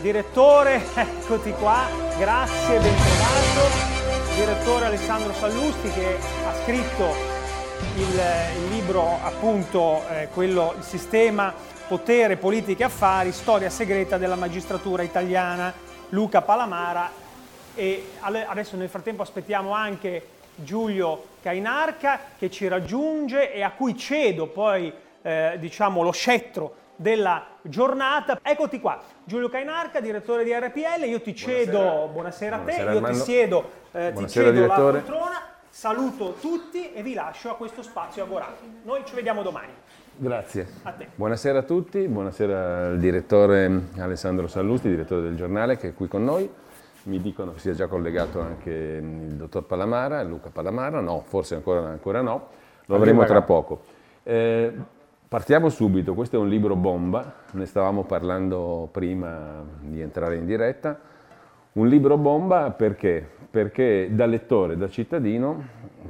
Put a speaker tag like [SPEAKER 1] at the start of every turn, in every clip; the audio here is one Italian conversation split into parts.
[SPEAKER 1] Direttore, eccoti qua, grazie, ben trovato. Direttore Alessandro Sallusti che ha scritto il, il libro appunto eh, quello Il sistema, potere, politica e affari, storia segreta della magistratura italiana, Luca Palamara e adesso nel frattempo aspettiamo anche Giulio Cainarca che ci raggiunge e a cui cedo poi eh, diciamo lo scettro della giornata. Eccoti qua, Giulio Cainarca, direttore di RPL, io ti cedo, buonasera, buonasera a te, buonasera, io Armando. ti siedo, eh, ti cedo direttore. la poltrona, saluto tutti e vi lascio a questo spazio agorato. Noi ci vediamo domani.
[SPEAKER 2] Grazie. A te. Buonasera a tutti, buonasera al direttore Alessandro Sallusti, direttore del giornale che è qui con noi. Mi dicono che sia già collegato anche il dottor Palamara, Luca Palamara, no, forse ancora, ancora no, lo avremo tra poco. Eh, Partiamo subito, questo è un libro bomba, ne stavamo parlando prima di entrare in diretta. Un libro bomba perché? Perché da lettore, da cittadino,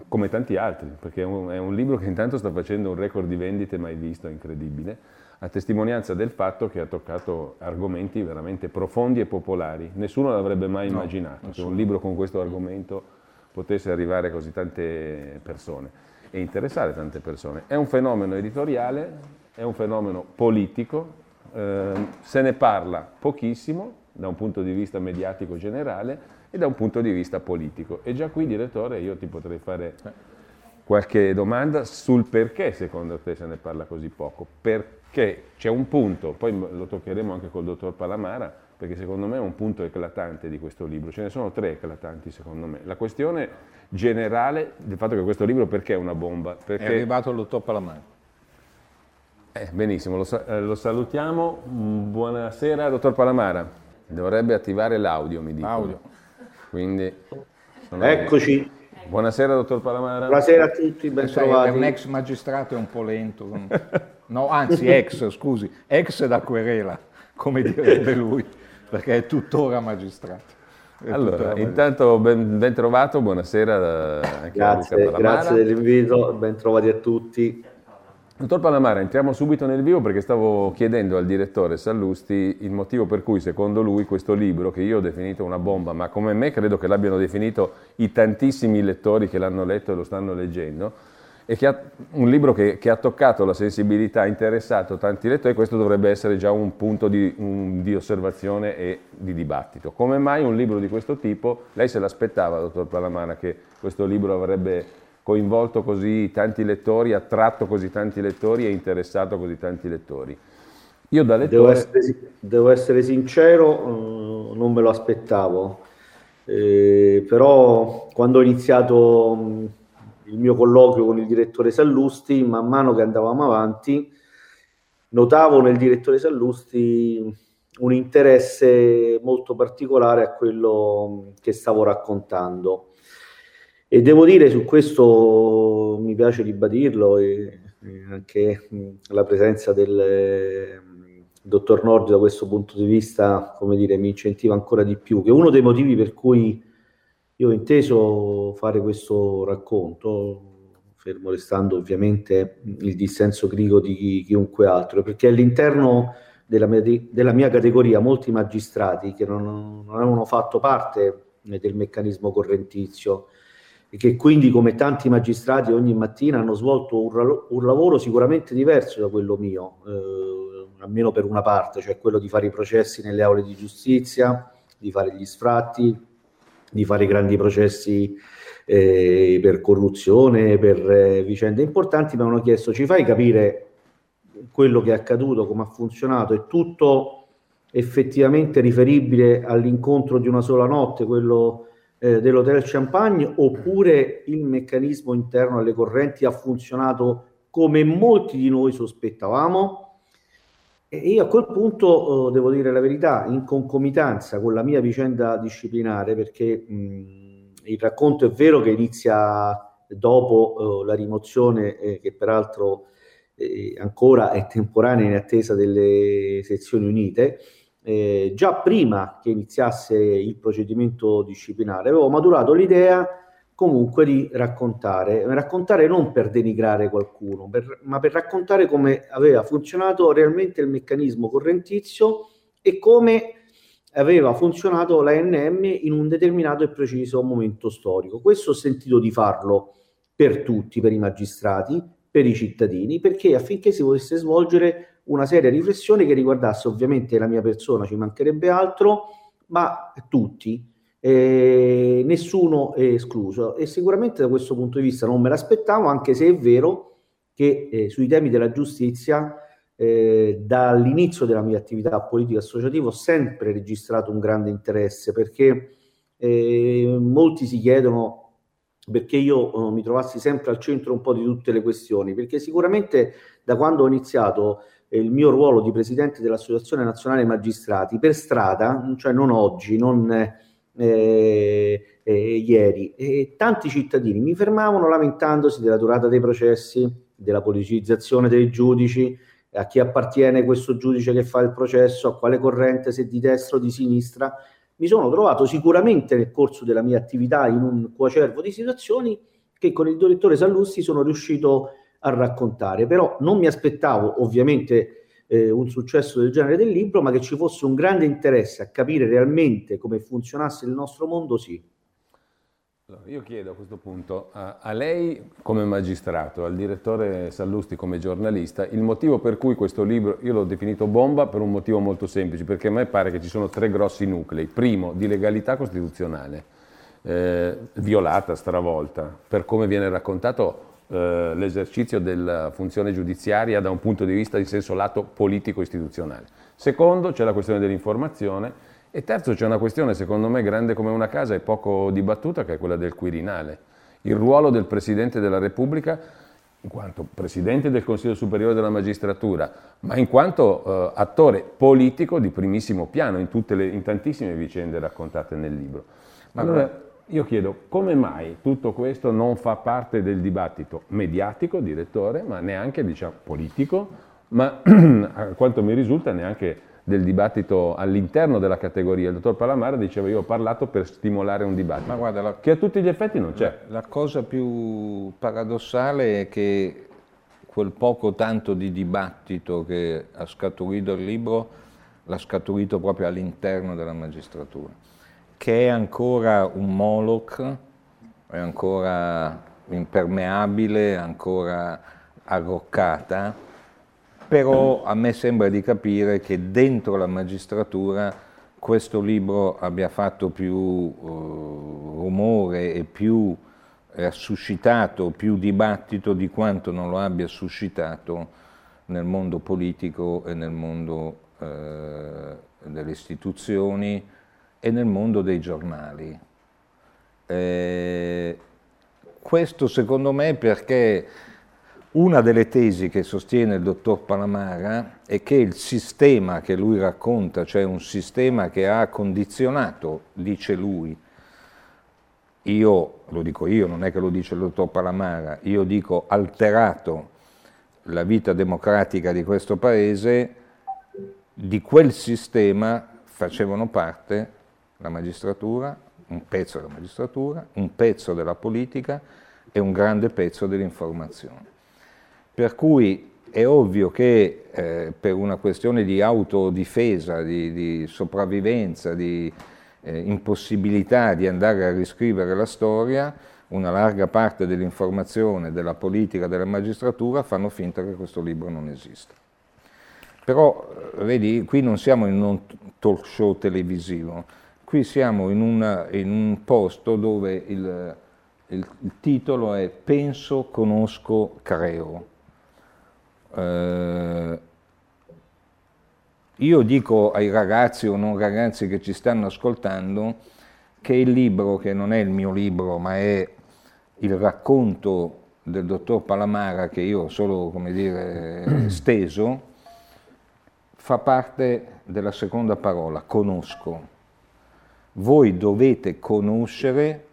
[SPEAKER 2] come tanti altri, perché è un, è un libro che intanto sta facendo un record di vendite mai visto, incredibile, a testimonianza del fatto che ha toccato argomenti veramente profondi e popolari. Nessuno l'avrebbe mai no, immaginato che un libro con questo argomento potesse arrivare a così tante persone e interessare tante persone. È un fenomeno editoriale, è un fenomeno politico, eh, se ne parla pochissimo da un punto di vista mediatico generale e da un punto di vista politico. E già qui, direttore, io ti potrei fare qualche domanda sul perché secondo te se ne parla così poco. Perché c'è un punto, poi lo toccheremo anche col dottor Palamara, perché secondo me è un punto eclatante di questo libro, ce ne sono tre eclatanti secondo me. La questione generale del fatto che questo libro perché è una bomba? Perché...
[SPEAKER 3] È arrivato il dottor Palamara.
[SPEAKER 2] Eh, benissimo, lo, eh, lo, salutiamo. Buonasera dottor Palamara. Dovrebbe attivare l'audio, mi dicono. Audio. Quindi,
[SPEAKER 4] Eccoci.
[SPEAKER 2] Buonasera dottor Palamara.
[SPEAKER 4] Buonasera a tutti, ben trovati.
[SPEAKER 3] È un ex magistrato, è un po' lento. No, anzi ex, scusi, ex da querela, come direbbe lui perché è tuttora magistrato.
[SPEAKER 2] È allora, tuttora intanto ben, ben, trovato, buonasera anche
[SPEAKER 4] grazie, a Luca. Grazie dell'invito, ben trovati a tutti.
[SPEAKER 2] Dottor Palamara, entriamo subito nel vivo perché stavo chiedendo al direttore Sallusti il motivo per cui secondo lui questo libro, che io ho definito una bomba, ma come me credo che l'abbiano definito i tantissimi lettori che l'hanno letto e lo stanno leggendo, e che ha un libro che, che, ha toccato la sensibilità, ha interessato tanti lettori, questo dovrebbe essere già un punto di, un, di, osservazione e di dibattito. Come mai un libro di questo tipo, lei se l'aspettava, dottor Palamana, che questo libro avrebbe coinvolto così tanti lettori, attratto così tanti lettori e interessato così tanti lettori?
[SPEAKER 4] Io da lettore... Devo essere, devo essere sincero, non me lo aspettavo, eh, però quando ho iniziato il mio colloquio con il direttore Sallusti, man mano che andavamo avanti, notavo nel direttore Sallusti un interesse molto particolare a quello che stavo raccontando. E devo dire, su questo mi piace ribadirlo, e, e anche la presenza del dottor Nordi da questo punto di vista, come dire, mi incentiva ancora di più, che uno dei motivi per cui io ho inteso fare questo racconto, fermo restando ovviamente il dissenso critico di chiunque altro, perché all'interno della mia, della mia categoria molti magistrati che non, non avevano fatto parte del meccanismo correntizio e che quindi come tanti magistrati ogni mattina hanno svolto un, un lavoro sicuramente diverso da quello mio, eh, almeno per una parte, cioè quello di fare i processi nelle aule di giustizia, di fare gli sfratti, di fare grandi processi eh, per corruzione, per eh, vicende importanti, mi hanno chiesto ci fai capire quello che è accaduto, come ha funzionato, è tutto effettivamente riferibile all'incontro di una sola notte, quello eh, dell'Hotel Champagne, oppure il meccanismo interno alle correnti ha funzionato come molti di noi sospettavamo? E io a quel punto, eh, devo dire la verità, in concomitanza con la mia vicenda disciplinare, perché mh, il racconto è vero che inizia dopo eh, la rimozione, eh, che peraltro eh, ancora è temporanea in attesa delle sezioni unite, eh, già prima che iniziasse il procedimento disciplinare avevo maturato l'idea comunque di raccontare, raccontare non per denigrare qualcuno, per, ma per raccontare come aveva funzionato realmente il meccanismo correntizio e come aveva funzionato l'ANM in un determinato e preciso momento storico. Questo ho sentito di farlo per tutti, per i magistrati, per i cittadini, perché affinché si potesse svolgere una seria riflessione che riguardasse ovviamente la mia persona, ci mancherebbe altro, ma tutti, eh, nessuno è escluso. E sicuramente da questo punto di vista non me l'aspettavo, anche se è vero che eh, sui temi della giustizia eh, dall'inizio della mia attività politica associativa ho sempre registrato un grande interesse perché eh, molti si chiedono perché io eh, mi trovassi sempre al centro un po' di tutte le questioni, perché sicuramente da quando ho iniziato eh, il mio ruolo di presidente dell'Associazione Nazionale Magistrati per strada, cioè non oggi, non eh, eh, ieri, e tanti cittadini mi fermavano lamentandosi della durata dei processi, della politicizzazione dei giudici, a chi appartiene questo giudice che fa il processo, a quale corrente, se di destra o di sinistra. Mi sono trovato sicuramente nel corso della mia attività in un coacervo di situazioni che con il direttore Sallusti sono riuscito a raccontare, però non mi aspettavo ovviamente eh, un successo del genere del libro, ma che ci fosse un grande interesse a capire realmente come funzionasse il nostro mondo, sì.
[SPEAKER 2] Allora, io chiedo a questo punto a, a, lei come magistrato, al direttore Sallusti come giornalista, il motivo per cui questo libro, io l'ho definito bomba per un motivo molto semplice, perché a me pare che ci sono tre grossi nuclei. Primo, di legalità costituzionale, eh, violata, stravolta, per come viene raccontato eh, l'esercizio della funzione giudiziaria da un punto di vista in senso lato politico-istituzionale. Secondo, c'è la questione dell'informazione e terzo c'è una questione secondo me grande come una casa e poco dibattuta che è quella del Quirinale. Il ruolo del Presidente della Repubblica in quanto Presidente del Consiglio Superiore della Magistratura, ma in quanto eh, attore politico di primissimo piano in, le, in, tantissime vicende raccontate nel libro. Ma allora io chiedo come mai tutto questo non fa parte del dibattito mediatico, direttore, ma neanche diciamo, politico, ma a quanto mi risulta neanche del dibattito all'interno della categoria. Il dottor Palamara diceva io ho parlato per stimolare un dibattito, guarda, la, che a tutti gli effetti non c'è.
[SPEAKER 3] La, la cosa più paradossale è che quel poco tanto di dibattito che ha scaturito il libro l'ha scaturito proprio all'interno della magistratura, che è ancora un Moloch, è ancora impermeabile, ancora arroccata, però a me sembra di capire che dentro la magistratura questo libro abbia fatto più uh, rumore e più eh, ha suscitato più dibattito di quanto non lo abbia suscitato nel mondo politico e nel mondo eh, delle istituzioni e nel mondo dei giornali. Eh, questo secondo me perché una delle tesi che sostiene il dottor Palamara è che il sistema che lui racconta, cioè un sistema che ha condizionato, dice lui, io, lo dico io, non è che lo dice il dottor Palamara, io dico alterato la vita democratica di questo Paese, di quel sistema facevano parte la magistratura, un pezzo della magistratura, un pezzo della politica e un grande pezzo dell'informazione. Per cui è ovvio che eh, per una questione di autodifesa, di, di sopravvivenza, di eh, impossibilità di andare a riscrivere la storia, una larga parte dell'informazione, della politica, della magistratura fanno finta che questo libro non esista. Però, eh, vedi, qui non siamo in un talk show televisivo, qui siamo in, una, in un posto dove il, il, il titolo è Penso, conosco, creo eh, io dico ai ragazzi o non ragazzi che ci stanno ascoltando che il libro, che non è il mio libro, ma è il racconto del dottor Palamara che io ho solo, come dire, steso, fa parte della seconda parola, conosco. Voi dovete conoscere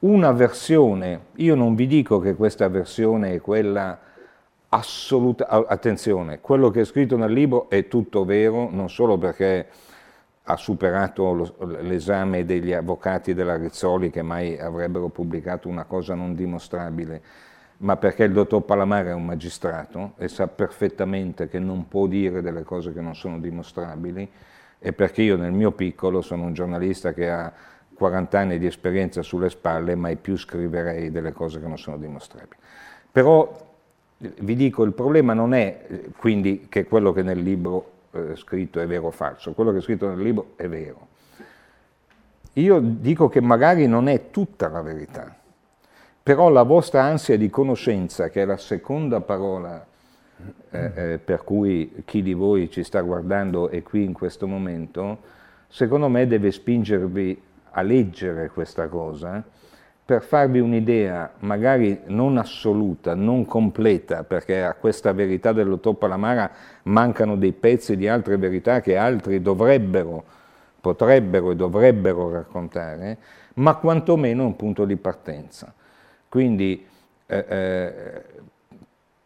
[SPEAKER 3] una versione, io non vi dico che questa versione è quella assoluta, attenzione, quello che è scritto nel libro è tutto vero, non solo perché ha superato l'esame degli avvocati della Rizzoli che mai avrebbero pubblicato una cosa non dimostrabile, ma perché il dottor Palamara è un magistrato e sa perfettamente che non può dire delle cose che non sono dimostrabili, e perché io nel mio piccolo sono un giornalista che ha 40 anni di esperienza sulle spalle, mai più scriverei delle cose che non sono dimostrabili. Però vi dico, il problema non è eh, quindi che quello che nel libro eh, scritto è vero o falso, quello che è scritto nel libro è vero. Io dico che magari non è tutta la verità, però la vostra ansia di conoscenza, che è la seconda parola eh, eh, per cui chi di voi ci sta guardando è qui in questo momento, secondo me deve spingervi a leggere questa cosa per farvi un'idea magari non assoluta, non completa, perché a questa verità del dottor Palamara mancano dei pezzi di altre verità che altri dovrebbero, potrebbero e dovrebbero raccontare, ma quantomeno un punto di partenza. Quindi eh, eh,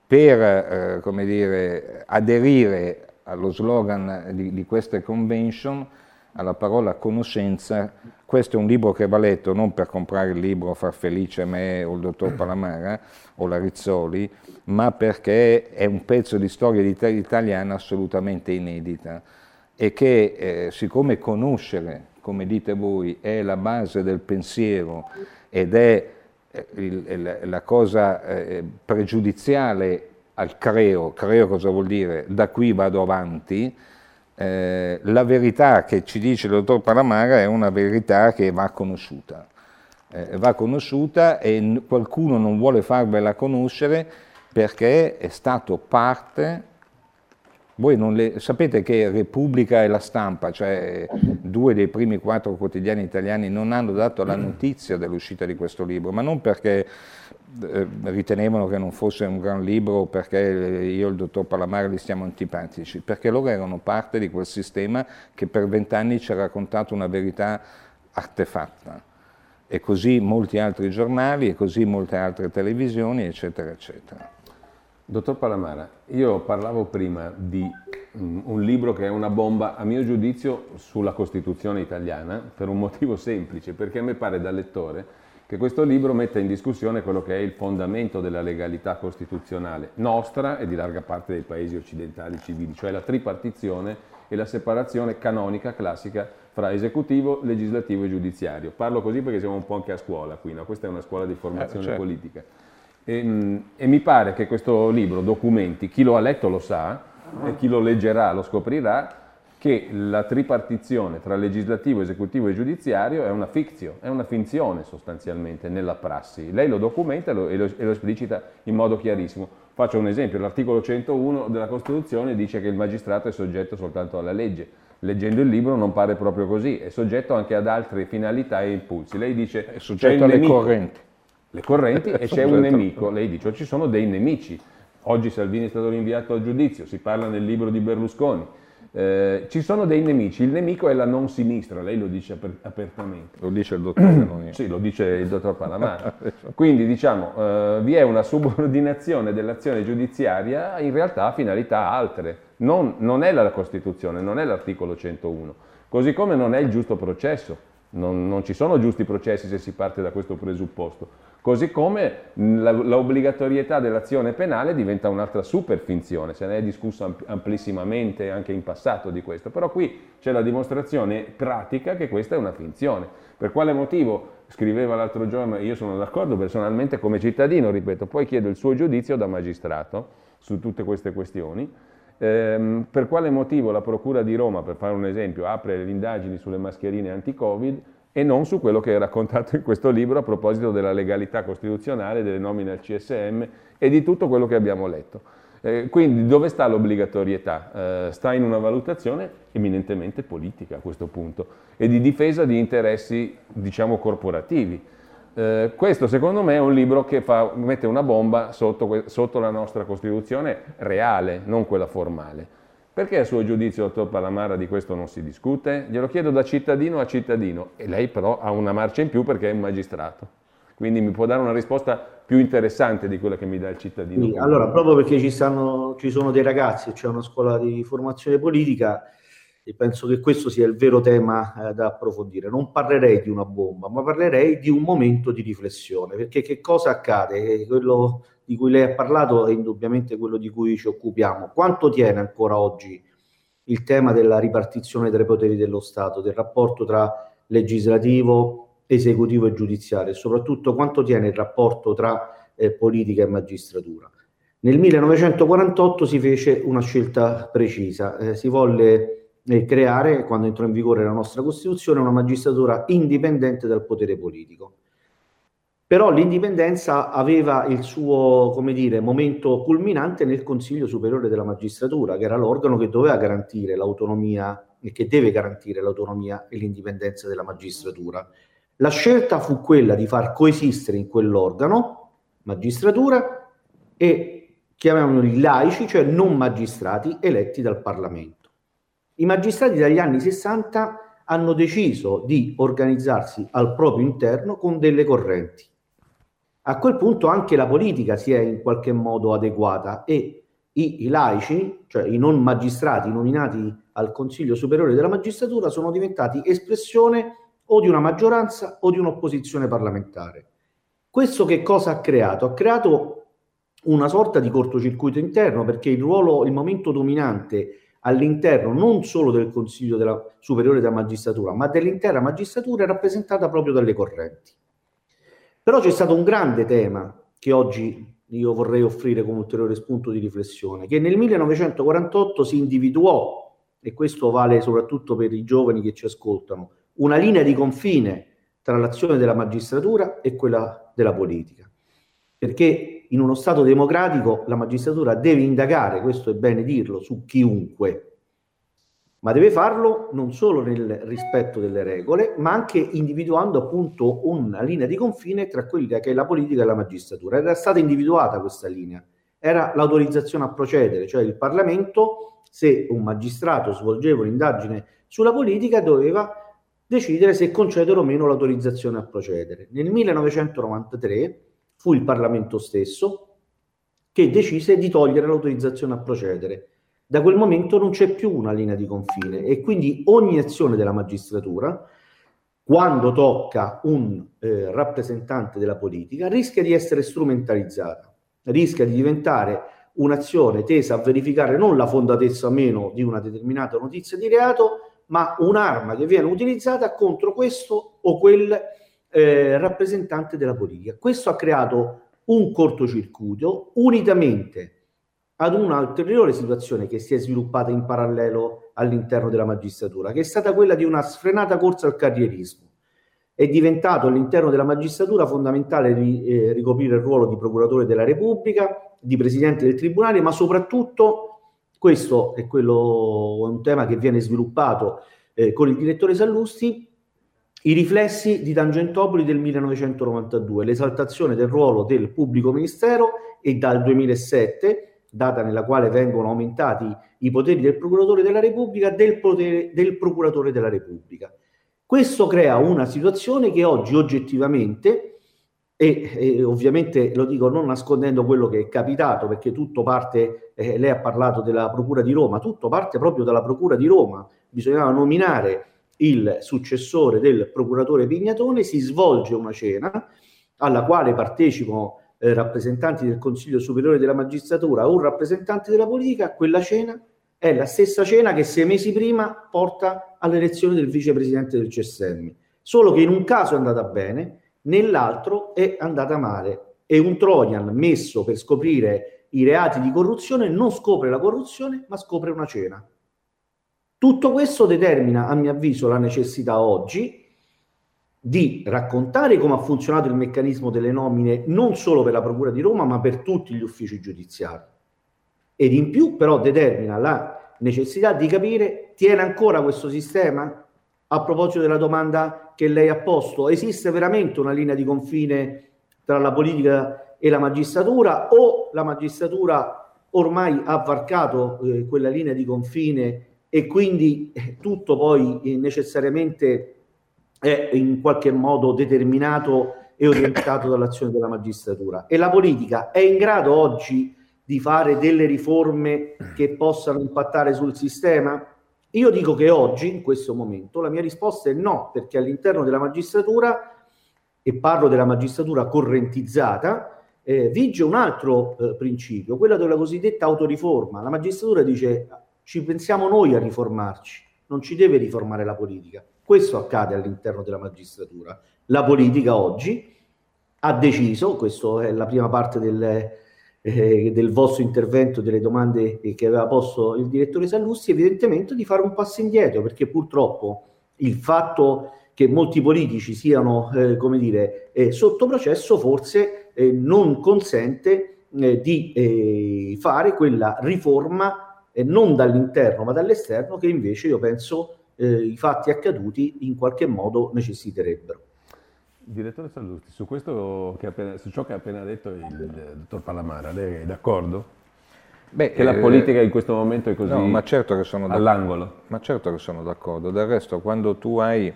[SPEAKER 3] per eh, come dire, aderire allo slogan di, di queste convention, alla parola conoscenza, questo è un libro che va letto non per comprare il libro Far felice me o il dottor Palamara o la Rizzoli, ma perché è un pezzo di storia italiana assolutamente inedita e che eh, siccome conoscere, come dite voi, è la base del pensiero ed è il, la cosa eh, pregiudiziale al creo, creo cosa vuol dire? Da qui vado avanti, eh, la verità che ci dice il dottor Palamara è una verità che va conosciuta. Eh, va conosciuta e qualcuno non vuole farvela conoscere perché è stato parte voi le, sapete che Repubblica e la stampa, cioè due dei primi quattro quotidiani italiani, non hanno dato la notizia dell'uscita di questo libro, ma non perché eh, ritenevano che non fosse un gran libro o perché io e il dottor Palamare li stiamo antipatici, perché loro erano parte di quel sistema che per vent'anni ci ha raccontato una verità artefatta. E così molti altri giornali, e così molte altre televisioni, eccetera, eccetera.
[SPEAKER 2] Dottor Palamara, io parlavo prima di um, un libro che è una bomba, a mio giudizio, sulla Costituzione italiana, per un motivo semplice, perché a me pare da lettore che questo libro metta in discussione quello che è il fondamento della legalità costituzionale nostra e di larga parte dei paesi occidentali civili, cioè la tripartizione e la separazione canonica classica fra esecutivo, legislativo e giudiziario. Parlo così perché siamo un po' anche a scuola qui, no? questa è una scuola di formazione eh, certo. politica. E, ehm, e, mi pare che questo libro documenti, chi lo ha letto lo sa e chi lo leggerà lo scoprirà, che la tripartizione tra legislativo, esecutivo e giudiziario è una fiction, è una finzione sostanzialmente nella prassi. Lei lo documenta e lo, e lo, e lo esplicita in modo chiarissimo. Faccio un esempio, l'articolo 101 della Costituzione dice che il magistrato è soggetto soltanto alla legge. Leggendo il libro non pare proprio così, è soggetto anche ad altre finalità e impulsi. Lei dice
[SPEAKER 3] è soggetto alle nemico. correnti
[SPEAKER 2] le correnti e c'è un nemico. Lei dice, ci sono dei nemici. Oggi Salvini è stato rinviato al giudizio, si parla nel libro di Berlusconi. Eh, ci sono dei nemici, il nemico è la non sinistra, lei lo dice aper- apertamente.
[SPEAKER 3] Lo dice il dottor Canoni.
[SPEAKER 2] sì, lo dice il dottor Palamara. Quindi diciamo, eh, vi è una subordinazione dell'azione giudiziaria in realtà a finalità altre. Non, non è la Costituzione, non è l'articolo 101, così come non è il giusto processo. Non, non, ci sono giusti processi se si parte da questo presupposto. Così come l'obbligatorietà dell'azione penale diventa un'altra super finzione, se ne è discusso amplissimamente anche in passato di questo, però qui c'è la dimostrazione pratica che questa è una finzione. Per quale motivo? Scriveva l'altro giorno, io sono d'accordo personalmente come cittadino, ripeto, poi chiedo il suo giudizio da magistrato su tutte queste questioni. Ehm, per quale motivo la Procura di Roma, per fare un esempio, apre le indagini sulle mascherine anti-Covid e non su quello che è raccontato in questo libro a proposito della legalità costituzionale, delle nomine al CSM e di tutto quello che abbiamo letto. Eh, quindi dove sta l'obbligatorietà? Eh, sta in una valutazione eminentemente politica a questo punto e di difesa di interessi, diciamo, corporativi. Eh, questo secondo me è un libro che fa, mette una bomba sotto, sotto la nostra Costituzione reale, non quella formale. Perché a suo giudizio, dottor Palamara, di questo non si discute? Glielo chiedo da cittadino a cittadino e lei però ha una marcia in più perché è un magistrato. Quindi mi può dare una risposta più interessante di quella che mi dà il cittadino.
[SPEAKER 4] Sì, allora, proprio perché ci, stanno, ci sono dei ragazzi, c'è una scuola di formazione politica, e penso che questo sia il vero tema eh, da approfondire. Non parlerei di una bomba, ma parlerei di un momento di riflessione, perché che cosa accade? Quello di cui lei ha parlato è indubbiamente quello di cui ci occupiamo. Quanto tiene ancora oggi il tema della ripartizione dei poteri dello Stato, del rapporto tra legislativo, esecutivo e giudiziario e soprattutto quanto tiene il rapporto tra eh, politica e magistratura. Nel 1948 si fece una scelta precisa, eh, si volle eh, creare, quando entrò in vigore la nostra Costituzione, una magistratura indipendente dal potere politico. Però l'indipendenza aveva il suo, come dire, momento culminante nel Consiglio Superiore della Magistratura, che era l'organo che doveva garantire l'autonomia e che deve garantire l'autonomia e l'indipendenza della magistratura. La scelta fu quella di far coesistere in quell'organo magistratura e chiamiamoli laici, cioè non magistrati eletti dal Parlamento. I magistrati dagli anni 60 hanno deciso di organizzarsi al proprio interno con delle correnti a quel punto anche la politica si è in qualche modo adeguata e i, i laici, cioè i non magistrati nominati al Consiglio Superiore della Magistratura, sono diventati espressione o di una maggioranza o di un'opposizione parlamentare. Questo che cosa ha creato? Ha creato una sorta di cortocircuito interno perché il ruolo, il momento dominante all'interno non solo del Consiglio della, Superiore della Magistratura, ma dell'intera magistratura è rappresentata proprio dalle correnti. Però c'è stato un grande tema che oggi io vorrei offrire come ulteriore spunto di riflessione, che nel 1948 si individuò, e questo vale soprattutto per i giovani che ci ascoltano, una linea di confine tra l'azione della magistratura e quella della politica. Perché in uno Stato democratico la magistratura deve indagare, questo è bene dirlo, su chiunque, ma deve farlo non solo nel rispetto delle regole, ma anche individuando appunto una linea di confine tra quella che è la politica e la magistratura. Era stata individuata questa linea, era l'autorizzazione a procedere, cioè il Parlamento, se un magistrato svolgeva un'indagine sulla politica, doveva decidere se concedere o meno l'autorizzazione a procedere. Nel 1993 fu il Parlamento stesso che decise di togliere l'autorizzazione a procedere da quel momento non c'è più una linea di confine e quindi ogni azione della magistratura, quando tocca un eh, rappresentante della politica, rischia di essere strumentalizzata, rischia di diventare un'azione tesa a verificare non la fondatezza o meno di una determinata notizia di reato, ma un'arma che viene utilizzata contro questo o quel eh, rappresentante della politica. Questo ha creato un cortocircuito unitamente ad un'ulteriore situazione che si è sviluppata in parallelo all'interno della magistratura, che è stata quella di una sfrenata corsa al carrierismo. È diventato all'interno della magistratura fondamentale di, eh, ricoprire il ruolo di procuratore della Repubblica, di presidente del Tribunale, ma soprattutto, questo è, quello, un tema che viene sviluppato eh, con il direttore Sallusti, i riflessi di Tangentopoli del 1992, l'esaltazione del ruolo del pubblico ministero e dal 2007 data nella quale vengono aumentati i poteri del procuratore della Repubblica del, potere, del procuratore della Repubblica. Questo crea una situazione che oggi oggettivamente, e, e, ovviamente lo dico non nascondendo quello che è capitato, perché tutto parte, eh, lei ha parlato della Procura di Roma, tutto parte proprio dalla Procura di Roma, bisognava nominare il successore del procuratore Pignatone, si svolge una cena alla quale partecipano eh, rappresentanti del Consiglio Superiore della Magistratura o un rappresentante della politica, quella cena è la stessa cena che sei mesi prima porta all'elezione del vicepresidente del CSM. Solo che in un caso è andata bene, nell'altro è andata male. E un Trojan messo per scoprire i reati di corruzione non scopre la corruzione, ma scopre una cena. Tutto questo determina, a mio avviso, la necessità oggi di raccontare come ha funzionato il meccanismo delle nomine non solo per la Procura di Roma, ma per tutti gli uffici giudiziari. Ed in più però determina la necessità di capire, tiene ancora questo sistema? A proposito della domanda che lei ha posto, esiste veramente una linea di confine tra la politica e la magistratura o la magistratura ormai ha varcato eh, quella linea di confine e quindi eh, tutto poi eh, necessariamente è in qualche modo determinato e orientato dall'azione della magistratura. E la politica è in grado oggi di fare delle riforme che possano impattare sul sistema? Io dico che oggi, in questo momento, la mia risposta è no, perché all'interno della magistratura, e parlo della magistratura correntizzata, eh, vige un altro eh, principio, quello della cosiddetta autoriforma. La magistratura dice ci pensiamo noi a riformarci, non ci deve riformare la politica. Questo accade all'interno della magistratura. La politica oggi ha deciso, questa è la prima parte del, eh, del vostro intervento, delle domande che aveva posto il direttore Sallusti, evidentemente di fare un passo indietro, perché purtroppo il fatto che molti politici siano, eh, come dire, eh, sotto processo forse eh, non consente eh, di eh, fare quella riforma non dall'interno ma dall'esterno che invece io penso i fatti accaduti in qualche modo necessiterebbero.
[SPEAKER 2] Direttore Sallusti, su, appena, su ciò che ha appena detto il, il dottor Palamara, lei è d'accordo? Beh, che la eh, politica in questo momento è così no, ma certo che sono all'angolo.
[SPEAKER 3] Ma certo che sono d'accordo. Del resto, quando tu hai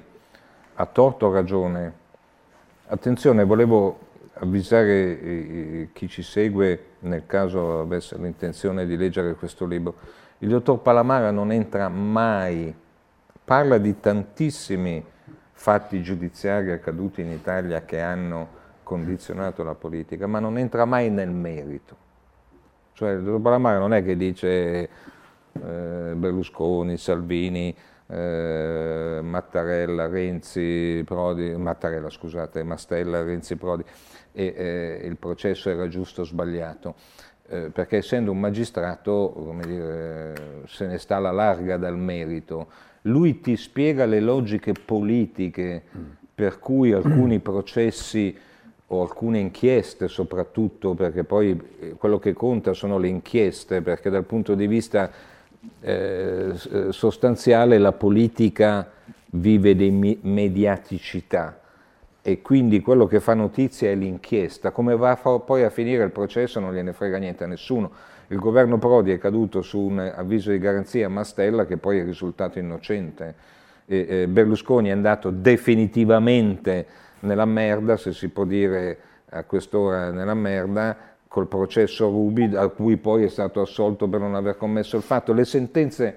[SPEAKER 3] a torto ragione, attenzione, volevo avvisare eh, chi ci segue nel caso avesse l'intenzione di leggere questo libro. Il dottor Palamara non entra mai, parla di tantissimi fatti giudiziari accaduti in Italia che hanno condizionato la politica, ma non entra mai nel merito. Cioè il dottor Palamara non è che dice eh, Berlusconi, Salvini, eh, Mattarella, Renzi, Prodi, Mattarella scusate, Mastella, Renzi, Prodi, e eh, il processo era giusto o sbagliato. Eh, perché essendo un magistrato, dire, se ne sta alla larga dal merito, lui ti spiega le logiche politiche per cui alcuni processi o alcune inchieste soprattutto, perché poi eh, quello che conta sono le inchieste, perché dal punto di vista eh, sostanziale la politica vive di mediaticità. E quindi quello che fa notizia è l'inchiesta. Come va poi a finire il processo non gliene frega niente a nessuno il governo Prodi è caduto su un avviso di garanzia a Mastella che poi è risultato innocente. E, eh, Berlusconi è andato definitivamente nella merda, se si può dire a quest'ora nella merda, col processo Rubi, a cui poi è stato assolto per non aver commesso il fatto. Le sentenze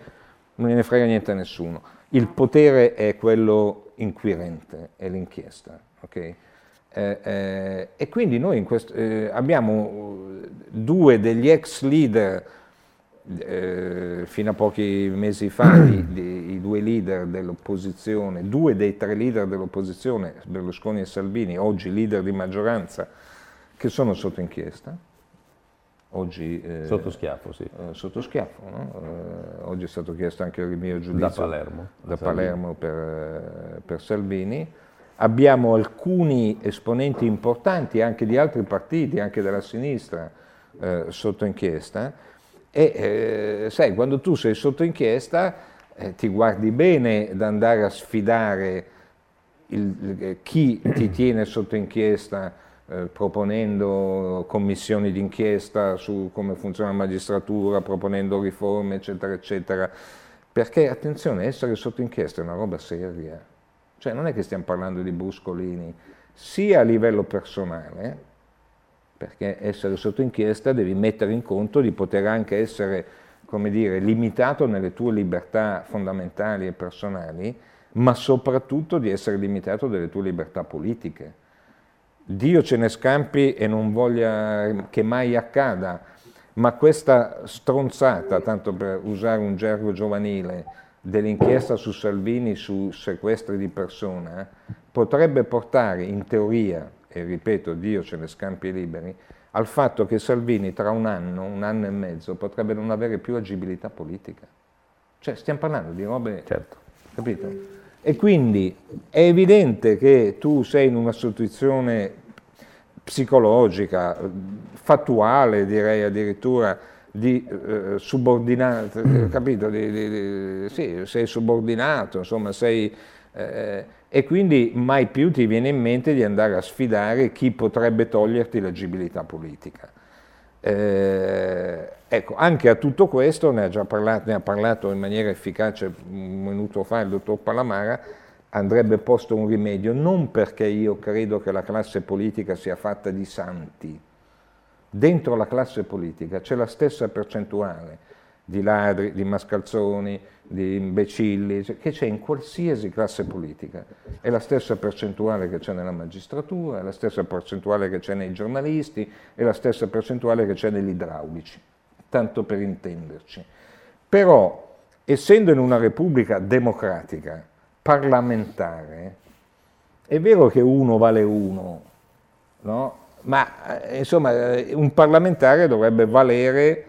[SPEAKER 3] non gliene frega niente a nessuno. Il potere è quello inquirente, è l'inchiesta. Okay? Eh, eh, e quindi noi questo, eh, abbiamo due degli ex leader, eh, fino a pochi mesi fa, di, i due leader dell'opposizione, due dei tre leader dell'opposizione, Berlusconi e Salvini, oggi leader di maggioranza, che sono sotto inchiesta.
[SPEAKER 2] Oggi, eh, sotto schiaffo, sì.
[SPEAKER 3] Eh, sotto schiaffo, no? oggi è stato chiesto anche il mio giudizio
[SPEAKER 2] da Palermo,
[SPEAKER 3] da Palermo per, per Salvini abbiamo alcuni esponenti importanti anche di altri partiti, anche della sinistra, eh, sotto inchiesta e eh, sai, quando tu sei sotto inchiesta eh, ti guardi bene ad andare a sfidare il, eh, chi ti tiene sotto inchiesta eh, proponendo commissioni d'inchiesta su come funziona la magistratura, proponendo riforme, eccetera, eccetera. Perché, attenzione, essere sotto inchiesta è una roba seria cioè non è che stiamo parlando di bruscolini, sia a livello personale, perché essere sotto inchiesta devi mettere in conto di poter anche essere, come dire, limitato nelle tue libertà fondamentali e personali, ma soprattutto di essere limitato nelle tue libertà politiche. Dio ce ne scampi e non voglia che mai accada, ma questa stronzata, tanto per usare un gergo giovanile, dell'inchiesta su Salvini su sequestri di persona potrebbe portare in teoria, e ripeto Dio ce ne scampi liberi, al fatto che Salvini tra un anno, un anno e mezzo potrebbe non avere più agibilità politica. Cioè stiamo parlando di robe, certo. capito? E quindi è evidente che tu sei in una situazione psicologica, fattuale direi addirittura, di eh, subordinato, mm. capito? Di, di, di, sì, sei subordinato, insomma, sei, eh, e quindi mai più ti viene in mente di andare a sfidare chi potrebbe toglierti l'agibilità politica. Eh, ecco, anche a tutto questo ne ha già parlato, ne ha parlato in maniera efficace un minuto fa il dottor Palamara, andrebbe posto un rimedio, non perché io credo che la classe politica sia fatta di santi, dentro la classe politica c'è la stessa percentuale di ladri, di mascalzoni, di imbecilli, che c'è in qualsiasi classe politica. È la stessa percentuale che c'è nella magistratura, è la stessa percentuale che c'è nei giornalisti, è la stessa percentuale che c'è negli idraulici, tanto per intenderci. Però, essendo in una repubblica democratica, parlamentare, è vero che uno vale uno, no? Ma eh, insomma un parlamentare dovrebbe valere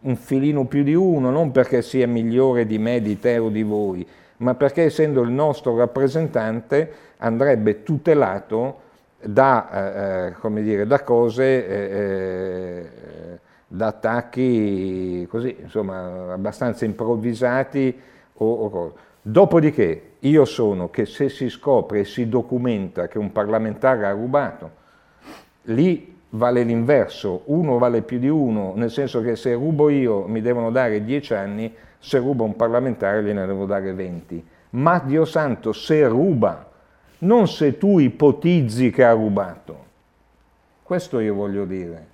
[SPEAKER 3] un filino più di uno, non perché sia migliore di me, di te o di voi, ma perché essendo il nostro rappresentante andrebbe tutelato da, eh, eh dire, da cose, eh, eh, da attacchi così, insomma, abbastanza improvvisati o, o Dopodiché io sono che se si scopre e si documenta che un parlamentare ha rubato, lì vale l'inverso, uno vale più di uno, nel senso che se rubo io mi devono dare dieci anni, se ruba un parlamentare gliene devo dare venti. Ma Dio santo, se ruba, non se tu ipotizzi che ha rubato. Questo io voglio dire.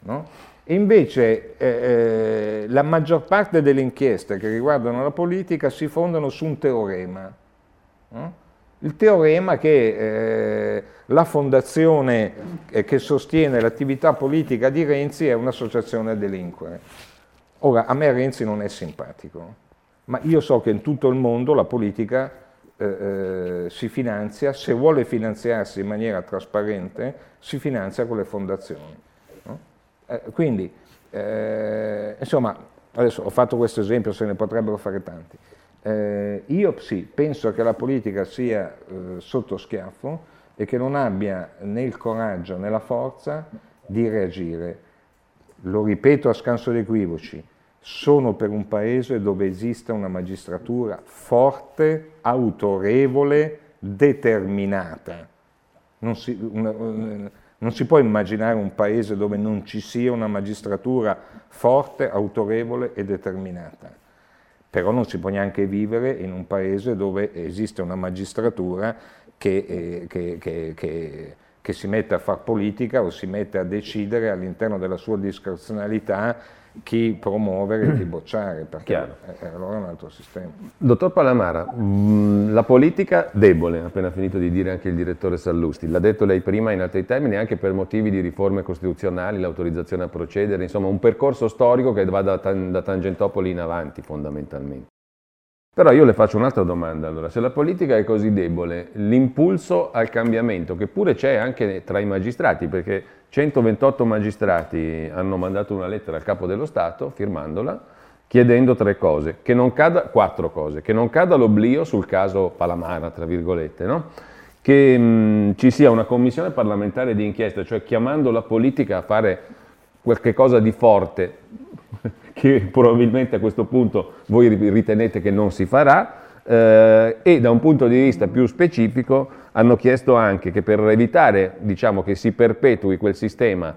[SPEAKER 3] No? E invece eh, eh, la maggior parte delle inchieste che riguardano la politica si fondano su un teorema. No? Il teorema che eh, la fondazione eh, che sostiene l'attività politica di Renzi è un'associazione a delinquere. Ora, a me Renzi non è simpatico, ma io so che in tutto il mondo la politica eh, eh, si finanzia, se vuole finanziarsi in maniera trasparente, si finanzia con le fondazioni. No? Eh, quindi, eh, insomma, adesso ho fatto questo esempio, se ne potrebbero fare tanti. Io sì, penso che la politica sia sotto schiaffo e che non abbia né il coraggio né la forza di reagire. Lo ripeto a scanso di equivoci, sono per un paese dove esista una magistratura forte, autorevole, determinata. Non si, una, non si può immaginare un paese dove non ci sia una magistratura forte, autorevole e determinata però non si può neanche vivere in un paese dove esiste una magistratura che, eh, che, che, che si mette a fare politica o si mette a decidere all'interno della sua discrezionalità chi promuovere e chi bocciare, perché è, allora è un altro sistema.
[SPEAKER 2] Dottor Palamara, mm, la politica debole, ha appena finito di dire anche il direttore Sallusti, l'ha detto lei prima in altri termini, anche per motivi di riforme costituzionali, l'autorizzazione a procedere, insomma un percorso storico che va da, da Tangentopoli in avanti fondamentalmente. Però io le faccio un'altra domanda, allora, se la politica è così debole, l'impulso al cambiamento, che pure c'è anche tra i magistrati, perché 128 magistrati hanno mandato una lettera al capo dello Stato, firmandola, chiedendo tre cose, che non cada, quattro cose, che non cada l'oblio sul caso Palamara, tra virgolette, no? che mh, ci sia una commissione parlamentare di inchiesta, cioè chiamando la politica a fare qualche cosa di forte, che probabilmente a questo punto voi ritenete che non si farà, eh, e da un punto di vista più specifico hanno chiesto anche che per evitare diciamo, che si perpetui quel sistema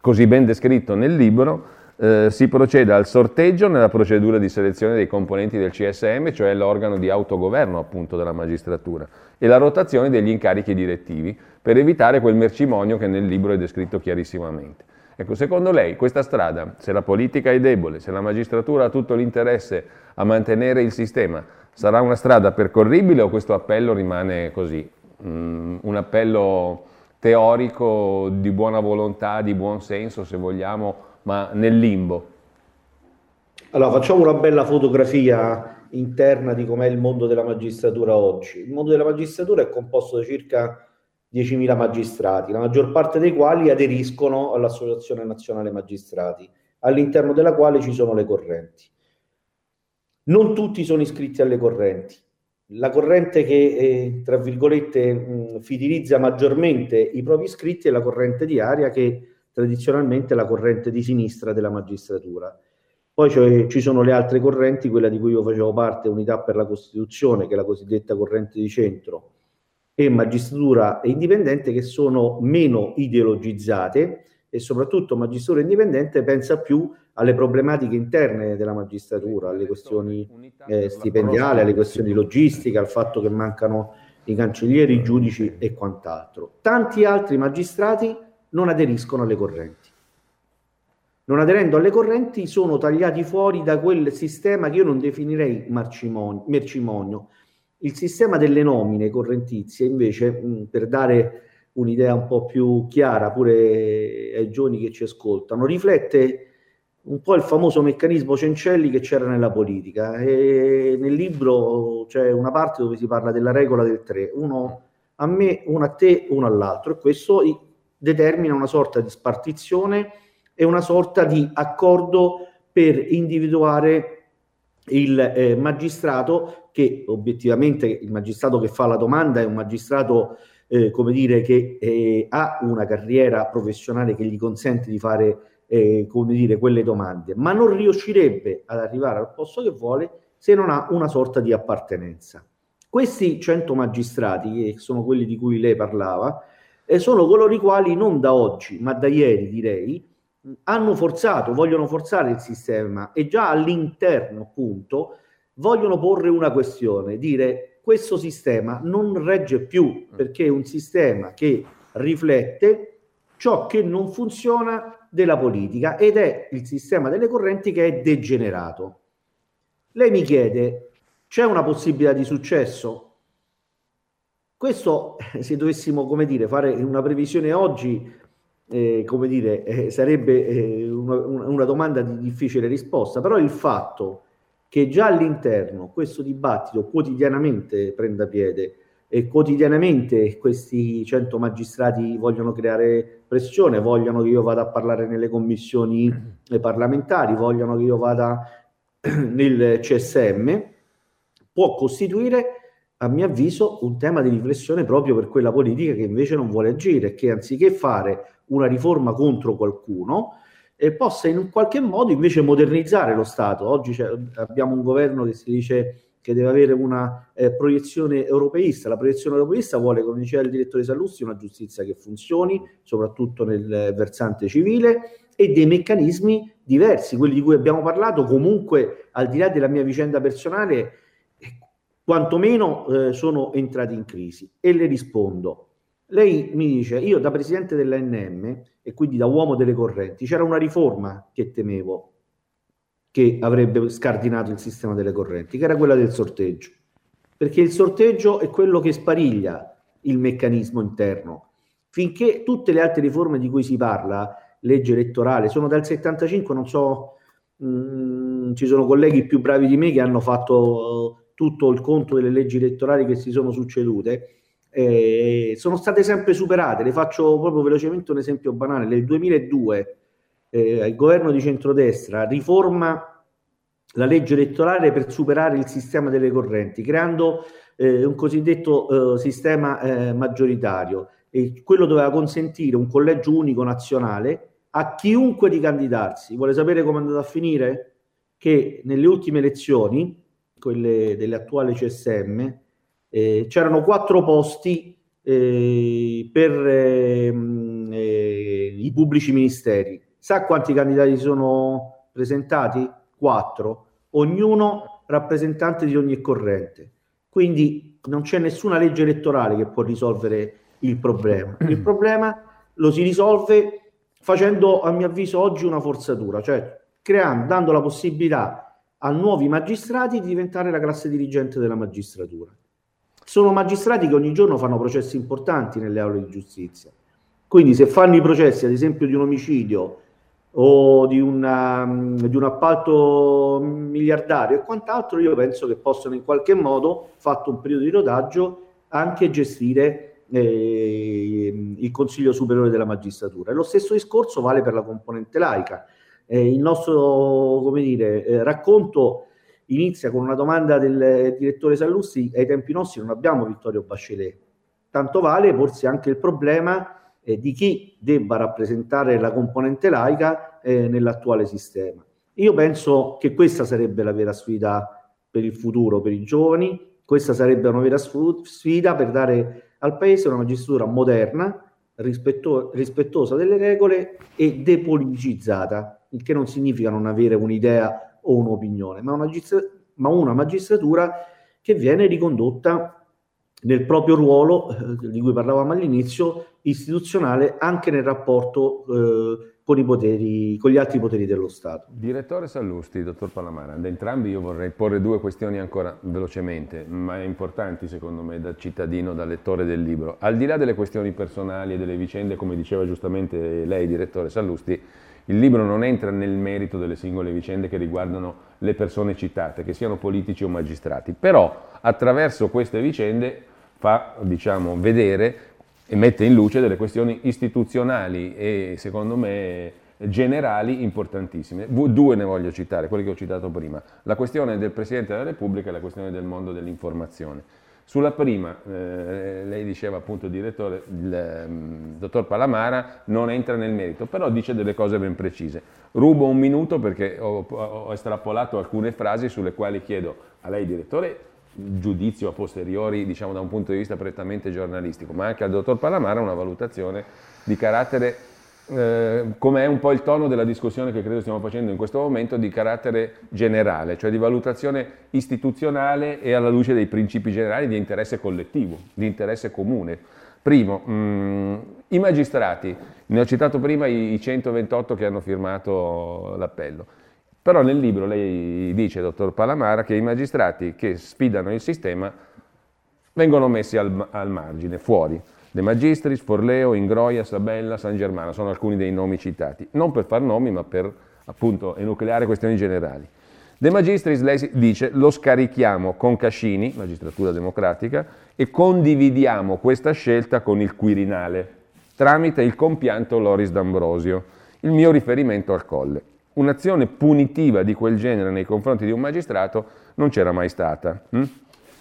[SPEAKER 2] così ben descritto nel libro, eh, si proceda al sorteggio nella procedura di selezione dei componenti del CSM, cioè l'organo di autogoverno appunto della magistratura, e la rotazione degli incarichi direttivi, per evitare quel mercimonio che nel libro è descritto chiarissimamente. Ecco, secondo lei questa strada, se la politica è debole, se la magistratura ha tutto l'interesse a mantenere il sistema, sarà una strada percorribile o questo appello rimane così, mm, un appello teorico di buona volontà, di buon senso se vogliamo, ma nel limbo?
[SPEAKER 4] Allora, facciamo una bella fotografia interna di com'è il mondo della magistratura oggi. Il mondo della magistratura è composto da circa 10.000 magistrati, la maggior parte dei quali aderiscono all'Associazione Nazionale Magistrati, all'interno della quale ci sono le correnti. Non tutti sono iscritti alle correnti. La corrente che, eh, tra virgolette, mh, fidelizza maggiormente i propri iscritti è la corrente di aria che tradizionalmente è la corrente di sinistra della magistratura. Poi cioè, ci sono le altre correnti, quella di cui io facevo parte, Unità per la Costituzione, che è la cosiddetta corrente di centro, e magistratura indipendente che sono meno ideologizzate e soprattutto magistratura indipendente pensa più alle problematiche interne della magistratura, alle questioni eh, stipendiali, alle questioni logistiche, al fatto che mancano i cancellieri, i giudici e quant'altro. Tanti altri magistrati non aderiscono alle correnti. Non aderendo alle correnti sono tagliati fuori da quel sistema che io non definirei mercimonio, il sistema delle nomine correntizie, invece, mh, per dare un'idea un po' più chiara pure ai giovani che ci ascoltano, riflette un po' il famoso meccanismo Cencelli che c'era nella politica. E nel libro c'è una parte dove si parla della regola del tre, uno a me, uno a te, uno all'altro, e questo determina una sorta di spartizione e una sorta di accordo per individuare il eh, magistrato che obiettivamente il magistrato che fa la domanda è un magistrato eh, come dire che eh, ha una carriera professionale che gli consente di fare eh, come dire, quelle domande, ma non riuscirebbe ad arrivare al posto che vuole se non ha una sorta di appartenenza. Questi 100 magistrati, che sono quelli di cui lei parlava, eh, sono coloro i quali non da oggi, ma da ieri direi, hanno forzato, vogliono forzare il sistema e già all'interno appunto vogliono porre una questione, dire questo sistema non regge più perché è un sistema che riflette ciò che non funziona della politica ed è il sistema delle correnti che è degenerato. Lei mi chiede, c'è una possibilità di successo? Questo, se dovessimo, come dire, fare una previsione oggi, eh, come dire, eh, sarebbe eh, una, una domanda di difficile risposta, però il fatto che già all'interno questo dibattito quotidianamente prenda piede e quotidianamente questi 100 magistrati vogliono creare pressione, vogliono che io vada a parlare nelle commissioni eh, parlamentari, vogliono che io vada nel CSM, può costituire a mio avviso un tema di riflessione proprio per quella politica che invece non vuole agire, che anziché fare una riforma contro qualcuno, eh, possa in qualche modo invece modernizzare lo Stato. Oggi abbiamo un governo che si dice che deve avere una eh, proiezione europeista. La proiezione europeista vuole, come diceva il direttore Sallusti, una giustizia che funzioni, soprattutto nel versante civile, e dei meccanismi diversi, quelli di cui abbiamo parlato, comunque al di là della mia vicenda personale, quantomeno eh, sono entrati in crisi. E le rispondo. Lei mi dice, io da presidente dell'ANM e quindi da uomo delle correnti, c'era una riforma che temevo, che avrebbe scardinato il sistema delle correnti, che era quella del sorteggio. Perché il sorteggio è quello che spariglia il meccanismo interno. Finché tutte le altre riforme di cui si parla, legge elettorale, sono dal 75, non so, mh, mm, ci sono colleghi più bravi di me che hanno fatto uh, tutto il conto delle leggi elettorali che si sono succedute, eh, sono state sempre superate. Le faccio proprio velocemente un esempio banale. Nel 2002 eh, il governo di centrodestra riforma la legge elettorale per superare il sistema delle correnti, creando eh, un cosiddetto eh, sistema eh, maggioritario. E quello doveva consentire un collegio unico nazionale a chiunque di candidarsi. Vuole sapere come è andato a finire? Che nelle ultime elezioni, quelle dell'attuale CSM, eh, c'erano quattro posti eh, per ehm, eh, i pubblici ministeri Sa quanti candidati sono presentati? Quattro, ognuno rappresentante di ogni corrente. Quindi non c'è nessuna legge elettorale che può risolvere il problema. Il problema lo si risolve facendo, a mio avviso, oggi una forzatura, cioè creando, dando la possibilità a nuovi magistrati di diventare la classe dirigente della magistratura. Sono magistrati che ogni giorno fanno processi importanti nelle aule di giustizia. Quindi se fanno i processi, ad esempio, di un omicidio o di, una, di, un appalto miliardario e quant'altro, io penso che possano in qualche modo, fatto un periodo di rodaggio, anche gestire eh, il Consiglio Superiore della Magistratura. E lo stesso discorso vale per la componente laica. Eh, il nostro dire, eh, racconto inizia con una domanda del direttore Sallusti, ai tempi nostri non abbiamo Vittorio Bachelet, tanto vale porsi anche il problema eh, di chi debba rappresentare la componente laica eh, nell'attuale sistema. Io penso che questa sarebbe la vera sfida per il futuro, per i giovani, questa sarebbe una vera sfida per dare al Paese una magistratura moderna, rispetto- rispettosa delle regole e depoliticizzata, il che non significa non avere un'idea o un'opinione, ma una, magistra- ma una magistratura che viene ricondotta nel proprio ruolo, eh, di cui parlavamo all'inizio, istituzionale anche nel rapporto eh, con, poteri, con gli altri poteri dello Stato.
[SPEAKER 2] Direttore Sallusti, dottor Palamara, da entrambi io vorrei porre due questioni ancora velocemente, ma importanti secondo me da cittadino, da lettore del libro. Al di là delle questioni personali e delle vicende, come diceva giustamente lei, direttore Sallusti, il libro non entra nel merito delle singole vicende che riguardano le persone citate, che siano politici o magistrati, però attraverso queste vicende fa diciamo, vedere e mette in luce delle questioni istituzionali e secondo me generali importantissime. Due ne voglio citare, quelli che ho citato prima, la questione del Presidente della Repubblica e la questione del mondo dell'informazione. Sulla prima, eh, lei diceva appunto, direttore, il um, dottor Palamara non entra nel merito, però dice delle cose ben precise. Rubo un minuto perché ho, ho estrapolato alcune frasi sulle quali chiedo a lei, direttore, giudizio a posteriori, diciamo da un punto di vista prettamente giornalistico, ma anche al dottor Palamara una valutazione di carattere, eh, come è un po' il tono della discussione che credo stiamo facendo in questo momento, di carattere generale, cioè di valutazione istituzionale e alla luce dei principi generali di interesse collettivo, di interesse comune. Primo, mh, mm, i magistrati, ne ho citato prima i 128 che hanno firmato l'appello. Però nel libro lei dice, dottor Palamara, che i magistrati che sfidano il sistema vengono messi al, al margine, fuori. De Magistris, Forleo, Ingroia, Sabella, San Germano, sono alcuni dei nomi citati. Non per far nomi, ma per appunto enucleare questioni generali. De Magistris, lei dice, lo scarichiamo con Cascini, magistratura democratica, e condividiamo questa scelta con il Quirinale, tramite il compianto Loris D'Ambrosio, il mio riferimento al Colle un'azione punitiva di quel genere nei confronti di un magistrato non c'era mai stata. Hm?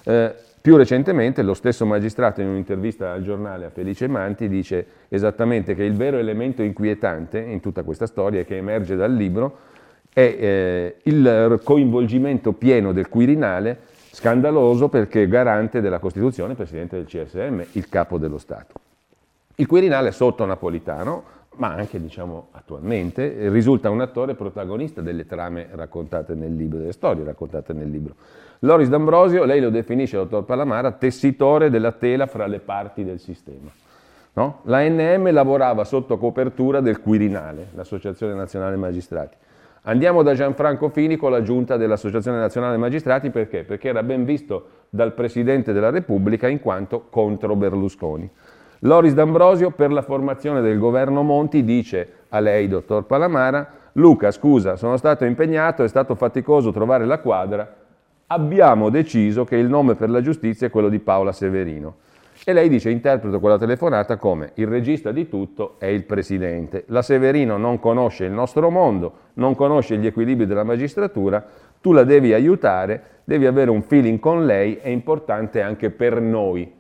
[SPEAKER 2] Eh, più recentemente lo stesso magistrato in un'intervista al giornale a Felice Manti dice esattamente che il vero elemento inquietante in tutta questa storia che emerge dal libro è eh, il coinvolgimento pieno del Quirinale, scandaloso perché garante della Costituzione, presidente del CSM, il capo dello Stato. Il Quirinale sotto Napolitano ma anche diciamo, attualmente, risulta un attore protagonista delle trame raccontate nel libro, delle storie raccontate nel libro. Loris D'Ambrosio, lei lo definisce, dottor Palamara, tessitore della tela fra le parti del sistema. No? La NM lavorava sotto copertura del Quirinale, l'Associazione Nazionale Magistrati. Andiamo da Gianfranco Fini con la giunta dell'Associazione Nazionale Magistrati perché? Perché era ben visto dal Presidente della Repubblica in quanto contro Berlusconi. Loris D'Ambrosio per la formazione del governo Monti dice a lei, dottor Palamara, Luca, scusa, sono stato impegnato, è stato faticoso trovare la quadra, abbiamo deciso che il nome per la giustizia è quello di Paola Severino. E lei dice, interpreto quella telefonata come il regista di tutto è il presidente. La Severino non conosce il nostro mondo, non conosce gli equilibri della magistratura, tu la devi aiutare, devi avere un feeling con lei, è importante anche per noi,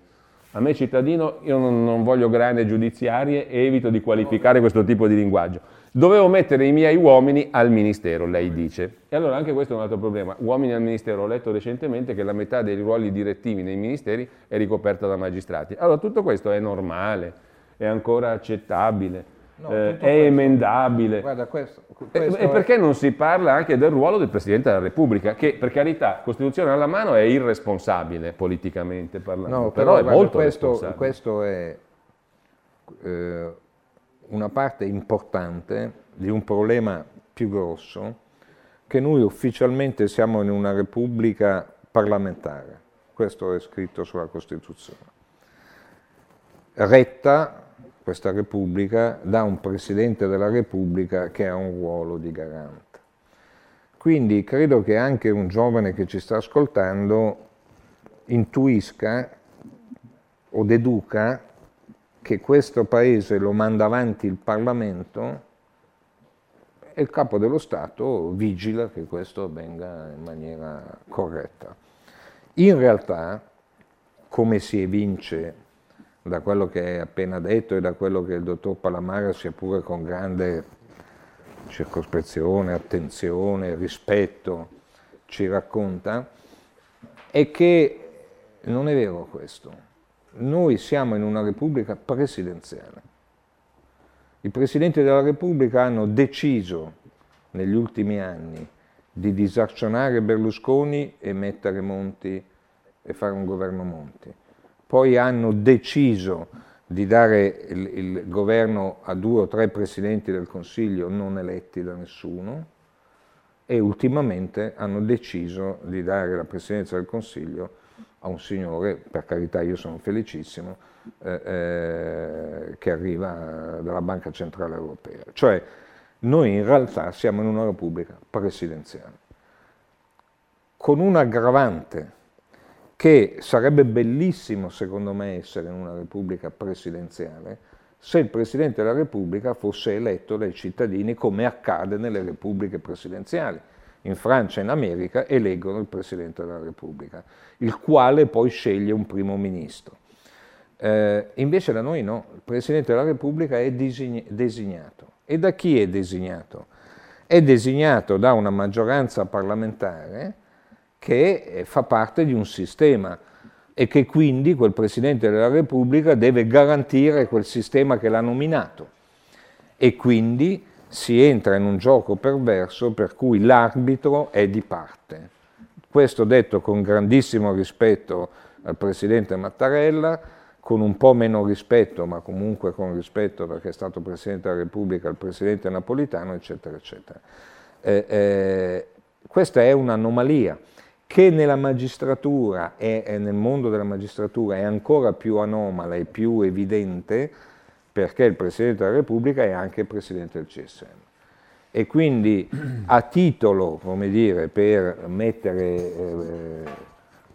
[SPEAKER 2] a me cittadino io non, non, voglio grane giudiziarie e evito di qualificare questo tipo di linguaggio. Dovevo mettere i miei uomini al ministero, lei dice. E allora anche questo è un altro problema. Uomini al ministero, ho letto recentemente che la metà dei ruoli direttivi nei ministeri è ricoperta da magistrati. Allora tutto questo è normale, è ancora accettabile. No, eh, è questo, emendabile. Guarda, questo, questo e, e, perché non si parla anche del ruolo del Presidente della Repubblica, che per carità, Costituzione alla mano, è irresponsabile politicamente parlando, no, però, però, è guarda, molto
[SPEAKER 3] questo,
[SPEAKER 2] responsabile.
[SPEAKER 3] Questo è eh, una parte importante di un problema più grosso, che noi ufficialmente siamo in una Repubblica parlamentare, questo è scritto sulla Costituzione, retta questa Repubblica da un Presidente della Repubblica che ha un ruolo di garante. Quindi credo che anche un giovane che ci sta ascoltando intuisca o deduca che questo Paese lo manda avanti il Parlamento e il Capo dello Stato vigila che questo avvenga in maniera corretta. In realtà, come si evince da quello che hai appena detto e da quello che il dottor Palamara, sia pure con grande circospezione, attenzione, rispetto, ci racconta, è che non è vero questo. Noi siamo in una Repubblica presidenziale. I Presidenti della Repubblica hanno deciso negli ultimi anni di disazionare Berlusconi e mettere Monti e fare un governo Monti poi hanno deciso di dare il, il, governo a due o tre presidenti del Consiglio non eletti da nessuno e ultimamente hanno deciso di dare la presidenza del Consiglio a un signore, per carità io sono felicissimo, eh, eh, che arriva dalla Banca Centrale Europea. Cioè noi in realtà siamo in una repubblica presidenziale, con un aggravante che sarebbe bellissimo secondo me essere in una repubblica presidenziale se il Presidente della Repubblica fosse eletto dai cittadini come accade nelle repubbliche presidenziali. In Francia e in America eleggono il Presidente della Repubblica, il quale poi sceglie un primo ministro. Eh, invece da noi no, il Presidente della Repubblica è designato. E da chi è designato? È designato da una maggioranza parlamentare che eh, fa parte di un sistema e che quindi quel Presidente della Repubblica deve garantire quel sistema che l'ha nominato. E quindi si entra in un gioco perverso per cui l'arbitro è di parte. Questo detto con grandissimo rispetto al Presidente Mattarella, con un po' meno rispetto, ma comunque con rispetto perché è stato Presidente della Repubblica il Presidente Napolitano, eccetera, eccetera. Eh, eh, questa è un'anomalia che nella magistratura e, nel mondo della magistratura è ancora più anomala e più evidente perché il Presidente della Repubblica è anche il Presidente del CSM. E quindi a titolo, come dire, per mettere eh,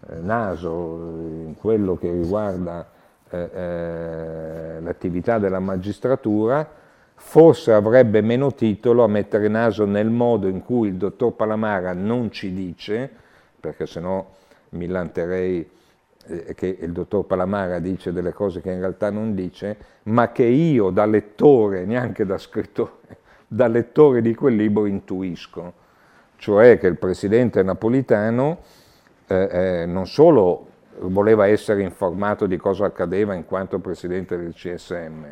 [SPEAKER 3] eh, naso in quello che riguarda eh, eh, l'attività della magistratura, forse avrebbe meno titolo a mettere naso nel modo in cui il dottor Palamara non ci dice, perché sennò mi lanterei eh, che il dottor Palamara dice delle cose che in realtà non dice, ma che io da lettore, neanche da scrittore, da lettore di quel libro intuisco, cioè che il presidente napolitano eh, eh, non solo voleva essere informato di cosa accadeva in quanto presidente del CSM,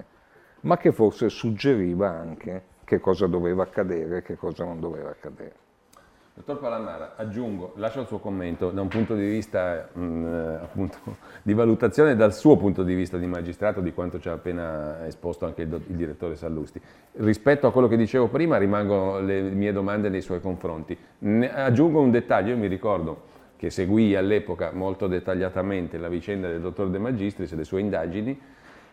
[SPEAKER 3] ma che forse suggeriva anche che cosa doveva accadere e che cosa non doveva accadere.
[SPEAKER 2] Dottor Palamara, aggiungo, lascio il suo commento da un punto di vista mh, mm, appunto, di valutazione dal suo punto di vista di magistrato di quanto ci ha appena esposto anche il, il, direttore Sallusti. Rispetto a quello che dicevo prima rimangono le mie domande nei suoi confronti. Ne aggiungo un dettaglio, io mi ricordo che seguì all'epoca molto dettagliatamente la vicenda del dottor De Magistris e le sue indagini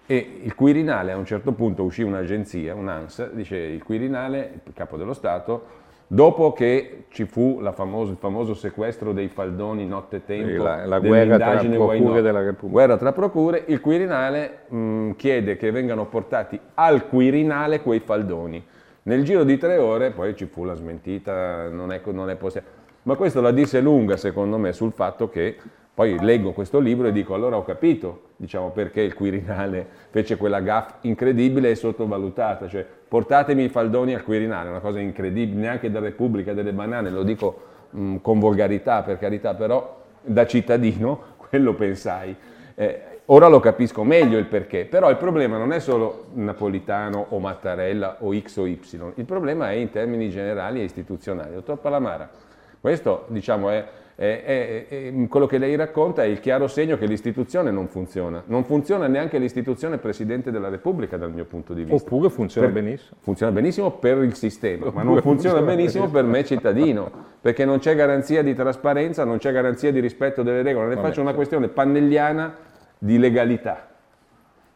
[SPEAKER 2] e il Quirinale a un certo punto uscì un'agenzia, un'ANSA, dice il Quirinale, il capo dello Stato, Dopo che ci fu famoso, il famoso sequestro dei faldoni nottetempo, sì,
[SPEAKER 3] la, la guerra tra procure della Repubblica.
[SPEAKER 2] Guerra tra procure, il Quirinale mh, chiede che vengano portati al Quirinale quei faldoni. Nel giro di tre ore poi ci fu la smentita, non è, non è possibile. Ma questo la disse lunga secondo me sul fatto che poi leggo questo libro e dico allora ho capito diciamo, perché il Quirinale fece quella gaffa incredibile e sottovalutata, cioè portatemi i faldoni al Quirinale, una cosa incredibile, neanche da Repubblica delle Banane, lo dico mh, con volgarità per carità, però da cittadino quello pensai. Eh, ora lo capisco meglio il perché, però il problema non è solo Napolitano o Mattarella o X o Y, il problema è in termini generali e istituzionali. Dottor Palamara, questo diciamo è eh, eh, quello che lei racconta è il chiaro segno che l'istituzione non funziona. Non funziona neanche l'istituzione Presidente della Repubblica dal mio punto di vista.
[SPEAKER 3] Oppure funziona
[SPEAKER 2] per,
[SPEAKER 3] benissimo.
[SPEAKER 2] Funziona benissimo per il sistema, Oppure ma non funziona, funziona benissimo, benissimo per me cittadino, perché non c'è garanzia di trasparenza, non c'è garanzia di rispetto delle regole. Ne Vabbè, faccio una questione pannelliana di legalità.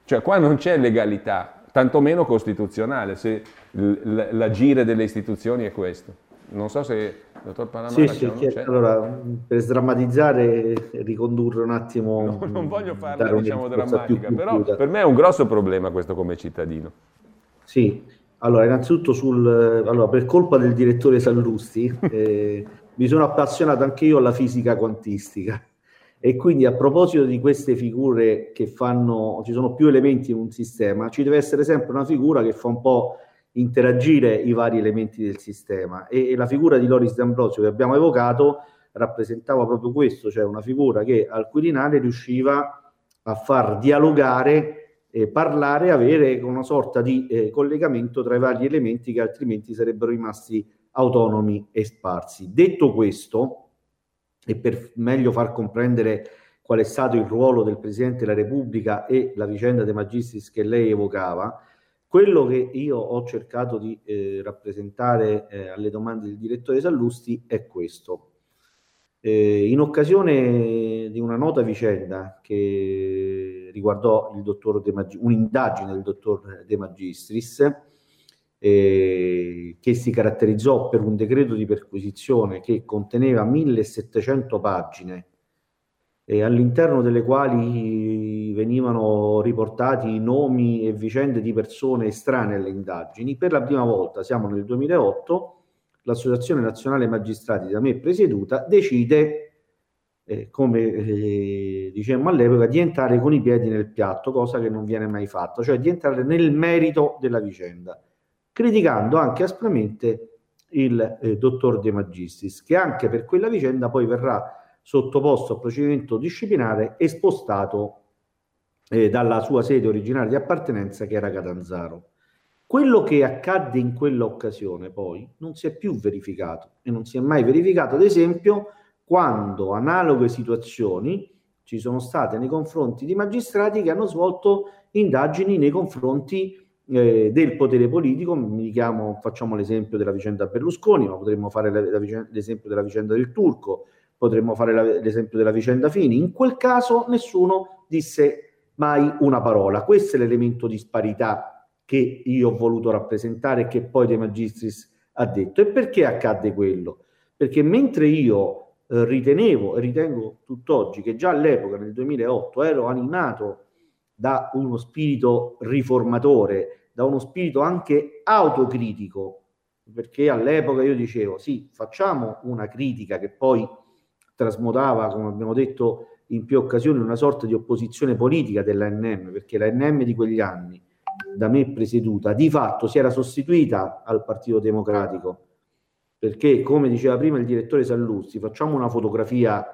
[SPEAKER 2] Cioè qua non c'è legalità, tantomeno costituzionale, se l'agire delle istituzioni è questo. Non so se dottor Panamara
[SPEAKER 4] sì, sì, allora, per sdrammatizzare e ricondurre un attimo...
[SPEAKER 2] No, non voglio farla diciamo drammatica, però per me è un grosso problema questo come cittadino.
[SPEAKER 4] Sì, allora innanzitutto sul, allora, per colpa del direttore Sallusti eh, mi sono appassionato anche io alla fisica quantistica e quindi a proposito di queste figure che fanno, ci sono più elementi in un sistema, ci deve essere sempre una figura che fa un po' interagire i vari elementi del sistema e, e la figura di Loris D'Ambrosio che abbiamo evocato rappresentava proprio questo, cioè una figura che al Quirinale riusciva a far dialogare, eh, parlare, avere una sorta di eh, collegamento tra i vari elementi che altrimenti sarebbero rimasti autonomi e sparsi. Detto questo, e per meglio far comprendere qual è stato il ruolo del Presidente della Repubblica e la vicenda dei Magistris che lei evocava, quello che io ho cercato di eh, rappresentare eh, alle domande del direttore Sallusti è questo. Eh, in occasione di una nota vicenda che riguardò Maggi- un'indagine del dottor De Magistris, eh, che si caratterizzò per un decreto di perquisizione che conteneva 1700 pagine e all'interno delle quali venivano riportati nomi e vicende di persone estranee alle indagini. Per la prima volta, siamo nel 2008, l'Associazione Nazionale Magistrati da me presieduta decide, eh, come eh, dicevamo all'epoca, di entrare con i piedi nel piatto, cosa che non viene mai fatta, cioè di entrare nel merito della vicenda, criticando anche aspramente il eh, dottor De Magistris, che anche per quella vicenda poi verrà sottoposto a procedimento disciplinare e spostato eh, dalla sua sede originaria di appartenenza che era Catanzaro. Quello che accadde in quell'occasione poi non si è più verificato e non si è mai verificato, ad esempio, quando analoghe situazioni ci sono state nei confronti di magistrati che hanno svolto indagini nei confronti eh, del potere politico, chiamo, facciamo l'esempio della vicenda Berlusconi, ma potremmo fare la, la l'esempio della vicenda del Turco, potremmo fare la, l'esempio della vicenda Fini. In quel caso nessuno disse mai una parola. Questo è l'elemento di disparità che io ho voluto rappresentare e che poi De Magistris ha detto. E perché accadde quello? Perché mentre io eh, ritenevo e ritengo tutt'oggi che già all'epoca, nel 2008, ero animato da uno spirito riformatore, da uno spirito anche autocritico, perché all'epoca io dicevo sì, facciamo una critica che poi trasmutava, come abbiamo detto in più occasioni, una sorta di opposizione politica dell'ANM, perché l'ANM di quegli anni, da me presieduta, di fatto si era sostituita al Partito Democratico, perché come diceva prima il direttore Sallusti, facciamo una fotografia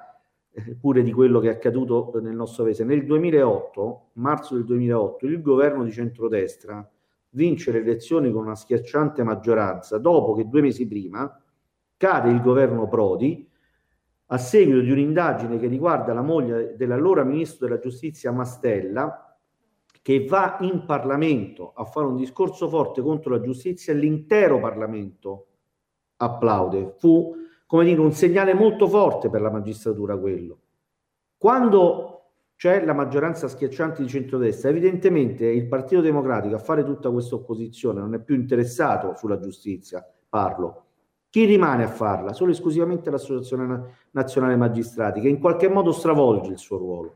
[SPEAKER 4] eh, pure di quello che è accaduto nel nostro paese. Nel 2008, marzo del 2008, il governo di centrodestra vince le elezioni con una schiacciante maggioranza, dopo che due mesi prima cade il governo Prodi, a seguito di un'indagine che riguarda la moglie dell'allora ministro della giustizia Mastella, che va in Parlamento a fare un discorso forte contro la giustizia, l'intero Parlamento applaude. Fu, come dire, un segnale molto forte per la magistratura quello. Quando c'è la maggioranza schiacciante di centrodestra, evidentemente il Partito Democratico a fare tutta questa opposizione non è più interessato sulla giustizia, parlo, chi rimane a farla? Solo esclusivamente l'Associazione Nazionale Magistrati, che in qualche modo stravolge il suo ruolo.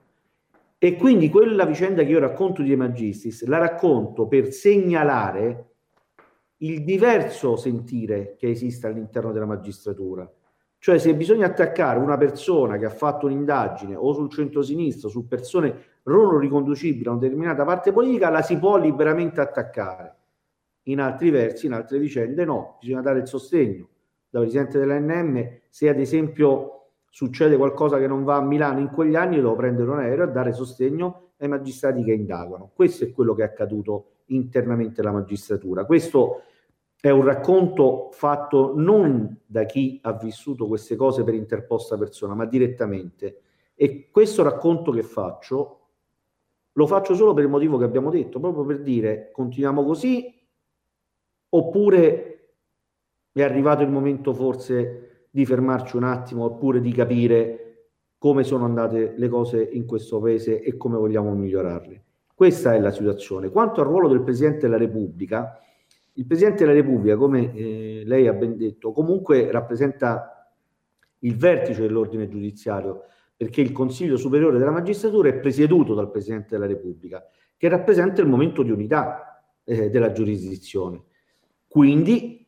[SPEAKER 4] E quindi quella vicenda che io racconto di Magistris la racconto per segnalare il diverso sentire che esiste all'interno della magistratura. Cioè se bisogna attaccare una persona che ha fatto un'indagine o sul centro-sinistra, su persone non riconducibili a una determinata parte politica, la si può liberamente attaccare. In altri versi, in altre vicende no, bisogna dare il sostegno da presidente dell'ANM, se ad esempio succede qualcosa che non va a Milano in quegli anni, devo prendere un aereo e dare sostegno ai magistrati che indagano. Questo è quello che è accaduto internamente alla magistratura. Questo è un racconto fatto non da chi ha vissuto queste cose per interposta persona, ma direttamente. E questo racconto che faccio lo faccio solo per il motivo che abbiamo detto, proprio per dire continuiamo così oppure è arrivato il momento forse di fermarci un attimo oppure di capire come sono andate le cose in questo paese e come vogliamo migliorarle. Questa è la situazione. Quanto al ruolo del Presidente della Repubblica, il Presidente della Repubblica, come eh, lei ha ben detto, comunque rappresenta il vertice dell'ordine giudiziario, perché il Consiglio Superiore della Magistratura è presieduto dal Presidente della Repubblica, che rappresenta il momento di unità eh, della giurisdizione. Quindi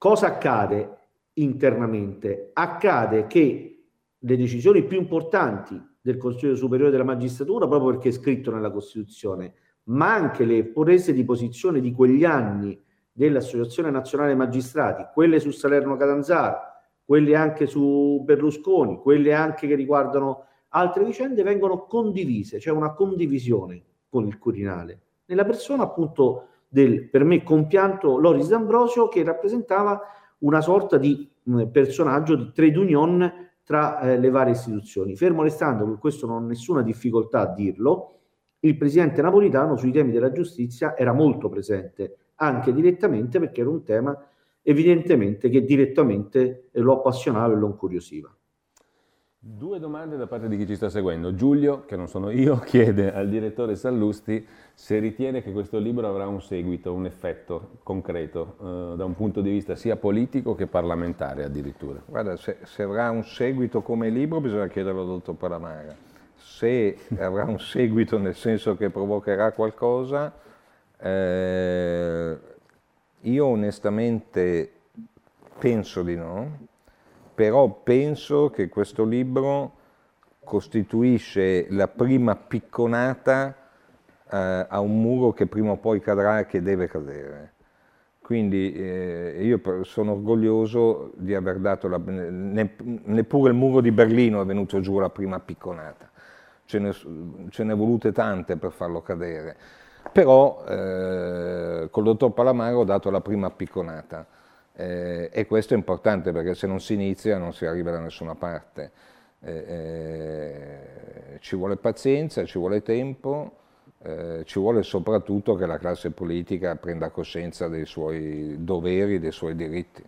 [SPEAKER 4] Cosa accade internamente? Accade che le decisioni più importanti del Consiglio Superiore della Magistratura, proprio perché è scritto nella Costituzione, ma anche le prese di posizione di quegli anni dell'Associazione Nazionale Magistrati, quelle su Salerno Catanzaro, quelle anche su Berlusconi, quelle anche che riguardano altre vicende, vengono condivise, c'è cioè una condivisione con il Quirinale, nella persona appunto del, per me, compianto Loris D'Ambrosio che rappresentava una sorta di mh, personaggio di trade union tra eh, le varie istituzioni. Fermo restando che questo non ho nessuna difficoltà a dirlo, il presidente Napolitano sui temi della giustizia era molto presente, anche direttamente perché era un tema evidentemente che direttamente lo appassionava e lo incuriosiva.
[SPEAKER 2] Due domande da parte di chi ci sta seguendo. Giulio, che non sono io, chiede al direttore Sallusti se ritiene che questo libro avrà un seguito, un effetto concreto eh, da un punto di vista sia politico che parlamentare addirittura.
[SPEAKER 3] Guarda, se, se avrà un seguito come libro bisogna chiederlo al dottor Palamara. Se avrà un seguito nel senso che provocherà qualcosa, eh, io onestamente penso di no, però penso che questo libro costituisce la prima picconata eh, a un muro che prima o poi cadrà e che deve cadere. Quindi eh, io sono orgoglioso di aver dato, la, ne, neppure il muro di Berlino è venuto giù la prima picconata, ce ne, ce ne volute tante per farlo cadere, però eh, col dottor Palamaro ho dato la prima picconata. Eh, e questo è importante perché se non si inizia non si arriva da nessuna parte. Eh, eh ci vuole pazienza, ci vuole tempo, eh, ci vuole soprattutto che la classe politica prenda coscienza dei suoi doveri, dei suoi diritti.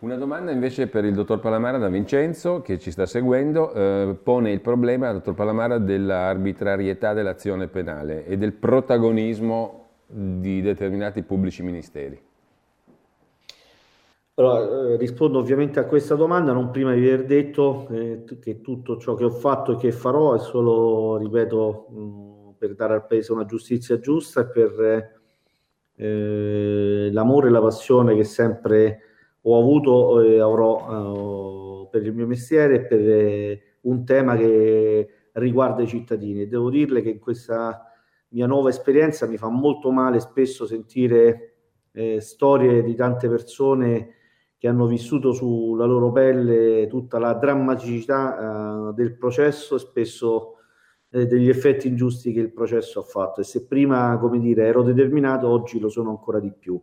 [SPEAKER 2] Una domanda invece per il dottor Palamara da Vincenzo che ci sta seguendo, eh, pone il problema, dottor Palamara, dell'arbitrarietà dell'azione penale e del protagonismo di determinati pubblici ministeri.
[SPEAKER 4] Allora, eh, rispondo ovviamente a questa domanda non prima di aver detto eh, che tutto ciò che ho fatto e che farò è solo, ripeto, mh, per dare al Paese una giustizia giusta e per eh, l'amore e la passione che sempre ho avuto e avrò eh, per il mio mestiere e per eh, un tema che riguarda i cittadini. Devo dirle che in questa mia nuova esperienza mi fa molto male spesso sentire eh, storie di tante persone che hanno vissuto sulla loro pelle tutta la drammaticità eh, del processo e spesso eh, degli effetti ingiusti che il processo ha fatto. E se prima, come dire, ero determinato, oggi lo sono ancora di più.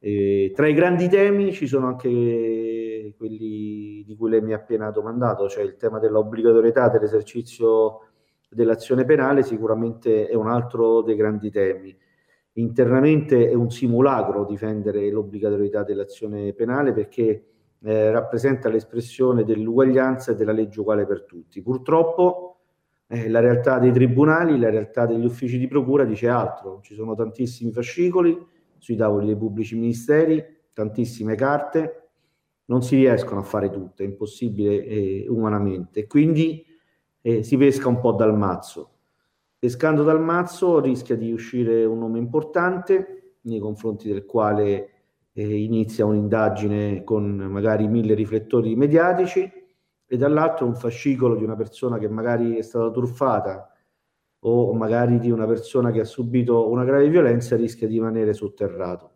[SPEAKER 4] E tra i grandi temi ci sono anche quelli di cui lei mi ha appena domandato, cioè il tema dell'obbligatorietà dell'esercizio dell'azione penale sicuramente è un altro dei grandi temi internamente è un simulacro difendere l'obbligatorietà dell'azione penale perché eh, rappresenta l'espressione dell'uguaglianza e della legge uguale per tutti. Purtroppo eh, la realtà dei tribunali, la realtà degli uffici di procura dice altro, ci sono tantissimi fascicoli sui tavoli dei pubblici ministeri, tantissime carte, non si riescono a fare tutte, è impossibile eh, umanamente, quindi eh, si pesca un po' dal mazzo. Pescando dal mazzo rischia di uscire un nome importante nei confronti del quale eh, inizia un'indagine con magari mille riflettori mediatici e dall'altro un fascicolo di una persona che magari è stata truffata o magari di una persona che ha subito una grave violenza rischia di rimanere sotterrato.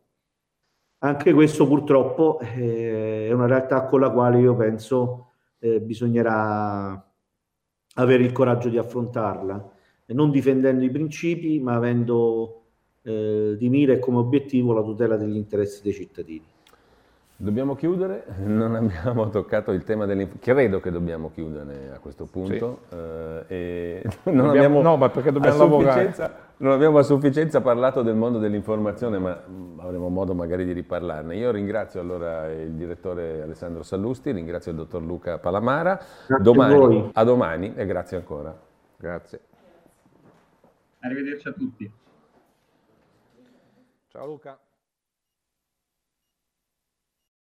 [SPEAKER 4] Anche questo purtroppo eh, è una realtà con la quale io penso eh, bisognerà avere il coraggio di affrontarla non difendendo i principi, ma avendo eh, di mira e come obiettivo la tutela degli interessi dei cittadini.
[SPEAKER 2] Dobbiamo chiudere, non abbiamo toccato il tema dell'informazione, credo che dobbiamo chiudere a questo punto. Sì. Eh, non,
[SPEAKER 3] dobbiamo, abbiamo no, ma perché dobbiamo lavorare.
[SPEAKER 2] Non abbiamo a sufficienza parlato del mondo dell'informazione, ma avremo modo magari di riparlarne. Io ringrazio allora il direttore Alessandro Sallusti, ringrazio il dottor Luca Palamara. Domani, a, a domani e grazie ancora.
[SPEAKER 3] Grazie.
[SPEAKER 5] Arrivederci a tutti.
[SPEAKER 3] Ciao Luca.